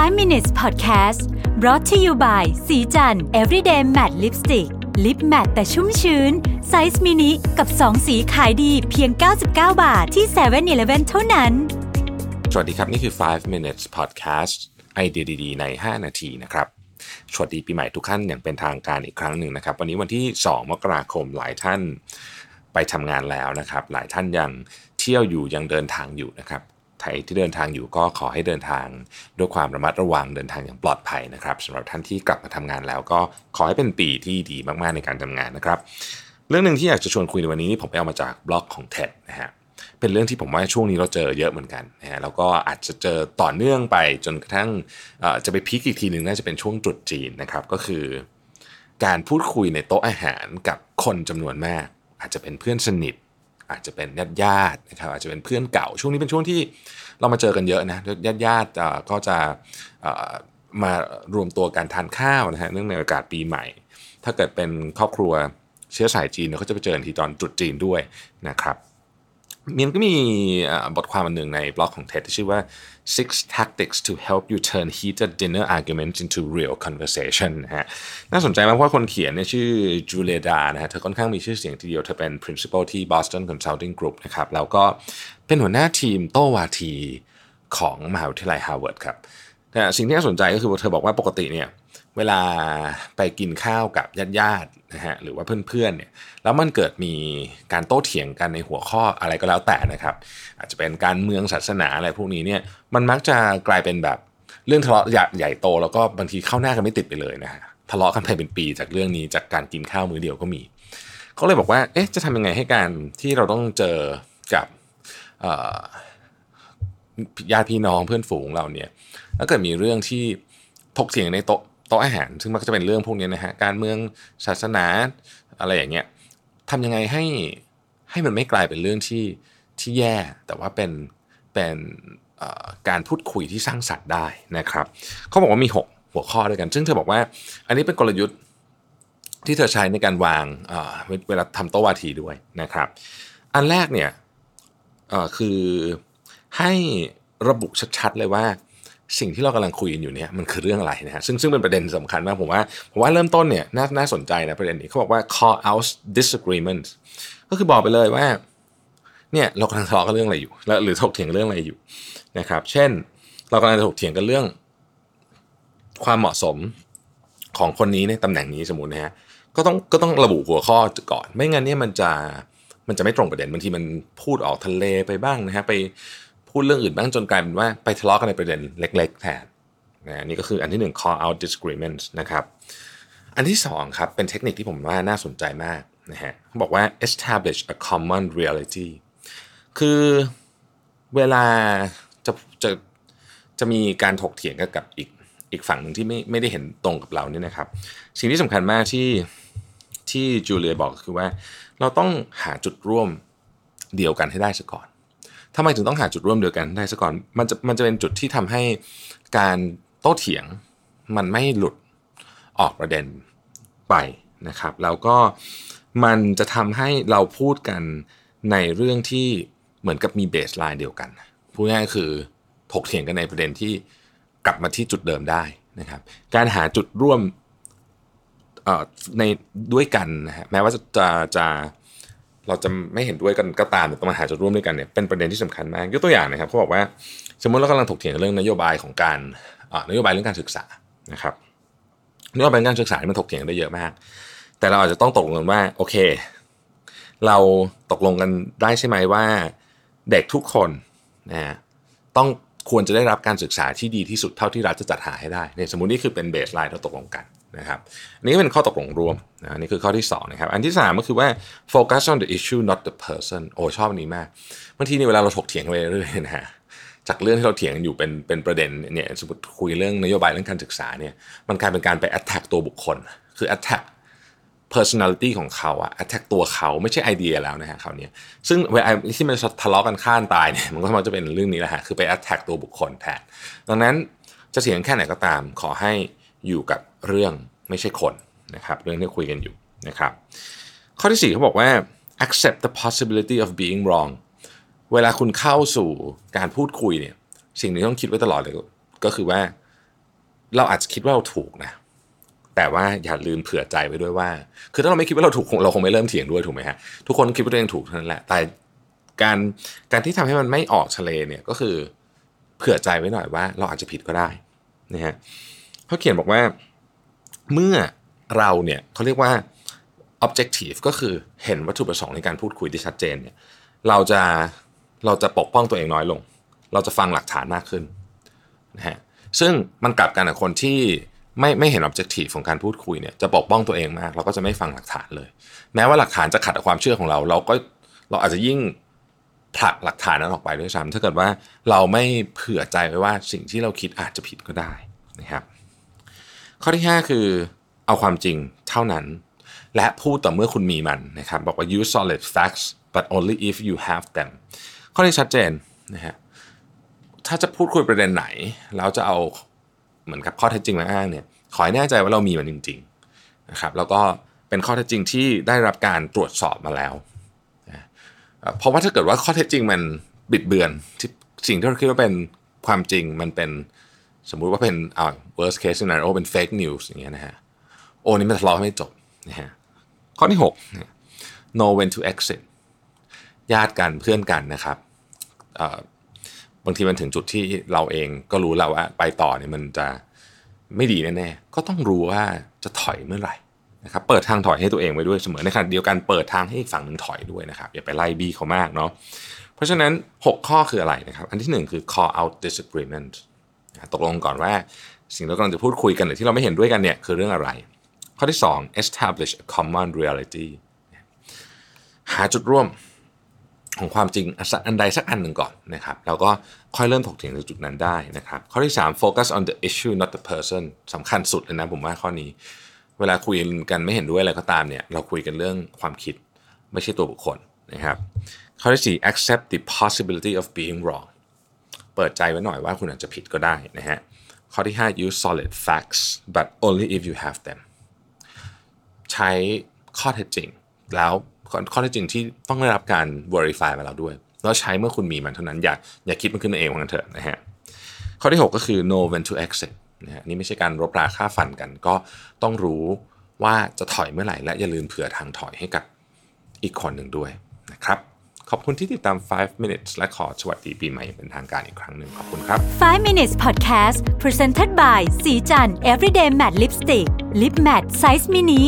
5 minutes podcast brought to you by ศรีจันทร์ everyday matte lipstick lip matte แต่ชุ่มชื้น ไซส์มินิกับ 2 สีขายดีเพียง 99 บาทที่7 e เ e ่ e อเท่านั้น สวัสดีครับ นี่คือ 5 minutes podcast ไอเดียดีๆ ใน 5 นาทีนะครับ สวัสดีปีใหม่ทุกท่านอย่างเป็นทางการอีกครั้งหนึ่งนะครับ วันนี้วันที่ 2 มกราคมหลายท่านไปทำงานแล้วนะครับ หลายท่านยังเที่ยวอยู่ยังเดินทางอยู่นะครับ ใครที่เดินทางอยู่ก็ขอให้เดินทางด้วยความระมัดระวังเดินทางอย่างปลอดภัยนะครับสำหรับท่านที่กลับมาทำงานแล้วก็ขอให้เป็นปีที่ดีมากๆในการทำงานนะครับ เรื่องหนึ่งที่อยากจะชวนคุยในวันนี้นี่ผมไปเอามาจากบล็อกของ TED นะฮะเป็นเรื่องที่ผมว่าช่วงนี้เราเจอเยอะเหมือนกันนะฮะแล้วก็อาจจะเจอต่อเนื่องไปจนกระทั่งจะไปพีคอีกทีหนึ่งน่าจะเป็นช่วงตรุษจีนนะครับก็คือ การพูดคุยในโต๊ะอาหารกับคนจำนวนมาก อาจจะเป็นเพื่อนสนิท อาจจะเป็นญาติญาตินะครับอาจจะเป็นเพื่อนเก่า ช่วงนี้เป็นช่วงที่เรามาเจอกันเยอะนะญาติญาติก็จะมารวมตัวการทานข้าวนะฮะเนื่องในโอกาสปีใหม่ ถ้าเกิดเป็นครอบครัวเชื้อสายจีนเขาจะไปเจอทีตอนจุดจีนด้วยนะครับ มีนก็มีบทความอันหนึ่งในบล็อกของ TED ที่ชื่อว่า six tactics to help you turn heated dinner arguments into real conversation นะฮะน่าสนใจมากเพราะคนเขียนเนี่ยชื่อจูเลียดาร์นะฮะเธอค่อนข้างมีชื่อเสียงทีเดียว เธอเป็น principal ที่ Boston Consulting Group นะครับ แล้วก็เป็นหัวหน้าทีมโต้วาทีของมหาวิทยาลัยฮาร์วาร์ดครับแต่สิ่งที่น่าสนใจก็คือเธอบอกว่าปกติเนี่ย เวลาไปกินข้าวกับญาติญาตินะฮะหรือว่าเพื่อนๆเนี่ยแล้วมันเกิดมีการโต้เถียงกันในหัวข้ออะไรก็แล้วแต่นะครับ อาจจะเป็นการเมืองศาสนาอะไรพวกนี้เนี่ยมันมักจะกลายเป็นแบบเรื่องทะเลาะใหญ่โต แล้วก็บางทีเข้าหน้ากันไม่ติดไปเลยนะฮะทะเลาะกันไปเป็นปีจากเรื่องนี้จากการกินข้าวมื้อเดียวก็มีเขาเลยบอกว่าเอ๊ะจะทำยังไงให้การที่เราต้องเจอกับญาติพี่น้องเพื่อนฝูงเราเนี่ยแล้วเกิดมีเรื่องที่ถกเถียงในโต๊ะ โต๊ะอาหาร ซึ่งมันก็จะเป็นเรื่องพวกนี้นะฮะการเมืองศาสนาอะไรอย่างเงี้ยทำยังไงให้ให้มันไม่กลายเป็นเรื่องที่ที่แย่ แต่ว่าเป็นเป็นการพูดคุยที่สร้างสรรค์ได้นะครับเขาบอกว่ามี 6 หัวข้อด้วยกัน ซึ่งเธอบอกว่า อันนี้เป็นกลยุทธ์ที่เธอใช้ในการวางเวลาทำโต๊ะวาทีด้วยนะครับ อันแรกเนี่ยคือให้ระบุชัดๆเลยว่า สิ่งที่เรากำลังคุยกันอยู่เนี่ยมันคือเรื่องอะไรนะฮะซึ่งซึ่งเป็นประเด็นสำคัญมากผมว่าผมว่าเริ่มต้นเนี่ยน่าน่าสนใจนะประเด็นนี้เขาบอกว่า call out disagreement ก็คือบอกไปเลยว่าเนี่ยเรากำลังทะเลาะกันเรื่องอะไรอยู่หรือถกเถียงเรื่องอะไรอยู่นะครับ เช่น เรากำลังถกเถียงกันเรื่อง ความเหมาะสมของคนนี้ในตำแหน่งนี้สมมตินะฮะก็ต้องก็ต้องระบุหัวข้อก่อน ไม่งั้นเนี่ยมันจะมันจะไม่ตรงประเด็นบางทีมันพูดออกทะเลไปบ้างนะฮะไป พูดเรื่องอื่นบ้างจนกลายเป็นว่าไปทะเลาะกันในประเด็นเล็ก ๆ แทนนะนี่ก็คืออันที่หนึ่ง call out disagreements นะครับ อันที่สองครับเป็นเทคนิคที่ผมว่าน่าสนใจมากนะฮะเขาบอกว่า establish a common reality คือเวลาจะจะจะมีการถกเถียงกันกับอีกอีกฝั่งหนึ่งที่ไม่ไม่ได้เห็นตรงกับเราเนี่ยนะครับ สิ่งที่สำคัญมากที่ที่จูเลียบอกคือว่า เราต้องหาจุดร่วมเดียวกันให้ได้ซะก่อน ทำไมถึงต้องหาจุดร่วมเดียวกันได้ซะก่อนมันจะมันจะเป็นจุดที่ทำให้การโต้เถียงมันไม่หลุดออกประเด็นไปนะครับ แล้วก็มันจะทำให้เราพูดกันในเรื่องที่เหมือนกับมีเบสไลน์เดียวกันพูดง่ายคือถกเถียงกันในประเด็นที่กลับมาที่จุดเดิมได้นะครับ การหาจุดร่วมในด้วยกันนะฮะแม้ว่าจะจะจะ เราจะไม่เห็นด้วยกันก็ตามแต่ต้องมาหาจุดร่วมด้วยกันเนี่ยเป็นประเด็นที่สำคัญมากยกตัวอย่างนะครับเขาบอกว่าสมมติเรากำลังถกเถียงเรื่องนโยบายของการนโยบายเรื่องการศึกษานะครับนโยบายการศึกษามันถกเถียงได้เยอะมาก แต่เราอาจจะต้องตกลงกันว่าโอเค เราตกลงกันได้ใช่ไหมว่า เด็กทุกคนนะฮะต้องควรจะได้รับการศึกษาที่ดีที่สุดเท่าที่รัฐจะจัดหาให้ได้ในสมมตินี่คือเป็นเบสไลน์เราตกลงกัน นะครับอันนี้เป็นข้อตกลงร่วมนะนี่คือข้อที่2นะครับอันที่ 3 ก็คือว่า focus on the issue not the person โอ้ชอบอันนี้มากบางทีนี่เวลาเราถกเถียงไปเรื่อยๆนะฮะจากเรื่องที่เราเถียงอยู่เป็นเป็นประเด็นเนี่ยสมมติคุยเรื่องนโยบายเรื่องการศึกษาเนี่ยมันกลายเป็นการไป attack ตัวบุคคล คือ attack personality ของเขาอะ attack ตัวเขาไม่ใช่ไอเดียแล้วนะฮะคราวนี้ซึ่งเวลาที่มันทะเลาะกันข้านตายเนี่ยมันก็มักจะเป็นเรื่องนี้แหละฮะคือไป attack ตัวบุคคลแทนดังนั้นจะเสียงแค่ไหนก็ตามขอให้ อยู่กับเรื่องไม่ใช่คนนะครับเรื่องที่คุยกันอยู่นะครับข้อที่ 4เขาบอกว่า accept the possibility of being wrong เวลาคุณเข้าสู่การพูดคุยเนี่ยสิ่งที่ต้องคิดไว้ตลอดเลยก็คือว่าเราอาจจะคิดว่าเราถูกนะแต่ว่าอย่าลืมเผื่อใจไว้ด้วยว่า คือถ้าเราไม่คิดว่าเราถูกเราคงไม่เริ่มเถียงด้วยถูกไหมฮะทุกคนคิดว่าตัวเองถูกเท่านั้นแหละแต่การการที่ทำให้มันไม่ออกทะเลเนี่ยก็คือเผื่อใจไว้หน่อยว่า เราอาจจะผิดก็ได้นะฮะ เขาเขียนบอกว่า เมื่อเราเนี่ยเขาเรียกว่า objective ก็คือเห็นวัตถุประสงค์ในการพูดคุยที่ชัดเจนเนี่ยเราจะเราจะปกป้องตัวเองน้อยลง เราจะฟังหลักฐานมากขึ้นนะฮะซึ่งมันกลับกันกับคนที่ไม่ไม่เห็น objective ของการพูดคุยเนี่ยจะปกป้องตัวเองมาก เราก็จะไม่ฟังหลักฐานเลย แม้ว่าหลักฐานจะขัดกับความเชื่อของเรา เราก็เราอาจจะยิ่งผลักหลักฐานนั้นออกไปด้วยซ้ำถ้าเกิดว่าเราไม่เผื่อใจไว้ว่าสิ่งที่เราคิดอาจจะผิดก็ได้นะครับ ข้อที่ 5 คือเอาความจริงเท่านั้น และพูดต่อเมื่อคุณมีมันนะครับบอกว่า use solid facts but only if you have them ข้อที่ชัดเจนนะฮะถ้าจะพูดคุยประเด็นไหนแล้วจะเอาเหมือนกับข้อเท็จจริงมาอ้างเนี่ยขอให้แน่ใจว่าเรามีมันจริงๆนะครับแล้วก็เป็นข้อเท็จจริงที่ได้รับการตรวจสอบมาแล้วเพราะว่าถ้าเกิดว่าข้อเท็จจริงมันบิดเบือนสิ่งที่เราคิดว่าเป็นความจริงมันเป็น สมมุติว่าเป็นอ่า worst case scenario เป็น fake news อย่างเงี้ยนะฮะโอ้นี่มันทะเลาะไม่จบนะฮะข้อที่ 6 know when to exit ญาติกันเพื่อนกันนะครับบางทีมันถึงจุดที่เราเองก็รู้แล้วว่าไปต่อเนี่ยมันจะไม่ดีแน่ๆ ก็ต้องรู้ว่าจะถอยเมื่อไหร่นะครับ เปิดทางถอยให้ตัวเองไว้ด้วยเสมอในขณะเดียวกันเปิดทางให้อีกฝั่งหนึ่งถอยด้วยนะครับ อย่าไปไล่บีเขามากเนาะเพราะฉะนั้น 6 ข้อคืออะไรนะครับ อันที่ 1 คือ call out disagreement ตกลงก่อนว่าสิ่งที่เรากำลังจะพูดคุยกันหรือที่เราไม่เห็นด้วยกันเนี่ยคือเรื่องอะไร ข้อที่ 2 establish a common reality หาจุดร่วมของความจริงอันใดสักอันหนึ่งก่อนนะครับแล้วก็ค่อยเริ่มถกเถียงในจุดนั้นได้นะครับ ข้อที่ 3 focus on the issue not the person สำคัญสุดเลยนะผมว่าข้อนี้ เวลาคุยกันไม่เห็นด้วยอะไรก็ตามเนี่ยเราคุยกันเรื่องความคิดไม่ใช่ตัวบุคคลนะครับ ข้อที่ 4 accept the possibility of being wrong ปิดใจไว้หน่อยว่าคุณอาจจะผิดก็ได้นะฮะข้อที่ 5 use solid facts but only if you have them ใช้ข้อเท็จจริง แล้วข้อเท็จจริงที่ต้องได้รับการ verify มาแล้วด้วย แล้วใช้เมื่อคุณมีมันเท่านั้น อย่าอย่าคิดมันขึ้นมาเองว่างั้นเถอะนะฮะข้อที่ 6 ก็คือ know when to exit นะฮะนี่ไม่ใช่การรบราค่าฟันกัน ก็ต้องรู้ว่าจะถอยเมื่อไหร่และอย่าลืมเผื่อทางถอยให้กับอีกคนหนึ่งด้วยนะครับ ขอบคุณที่ติดตาม 5 minutes และขอสวัสดีปีใหม่เป็นทางการอีกครั้งหนึ่งขอบคุณครับ 5 minutes podcast presented by สีจัน everyday matte lipstick lip matte size mini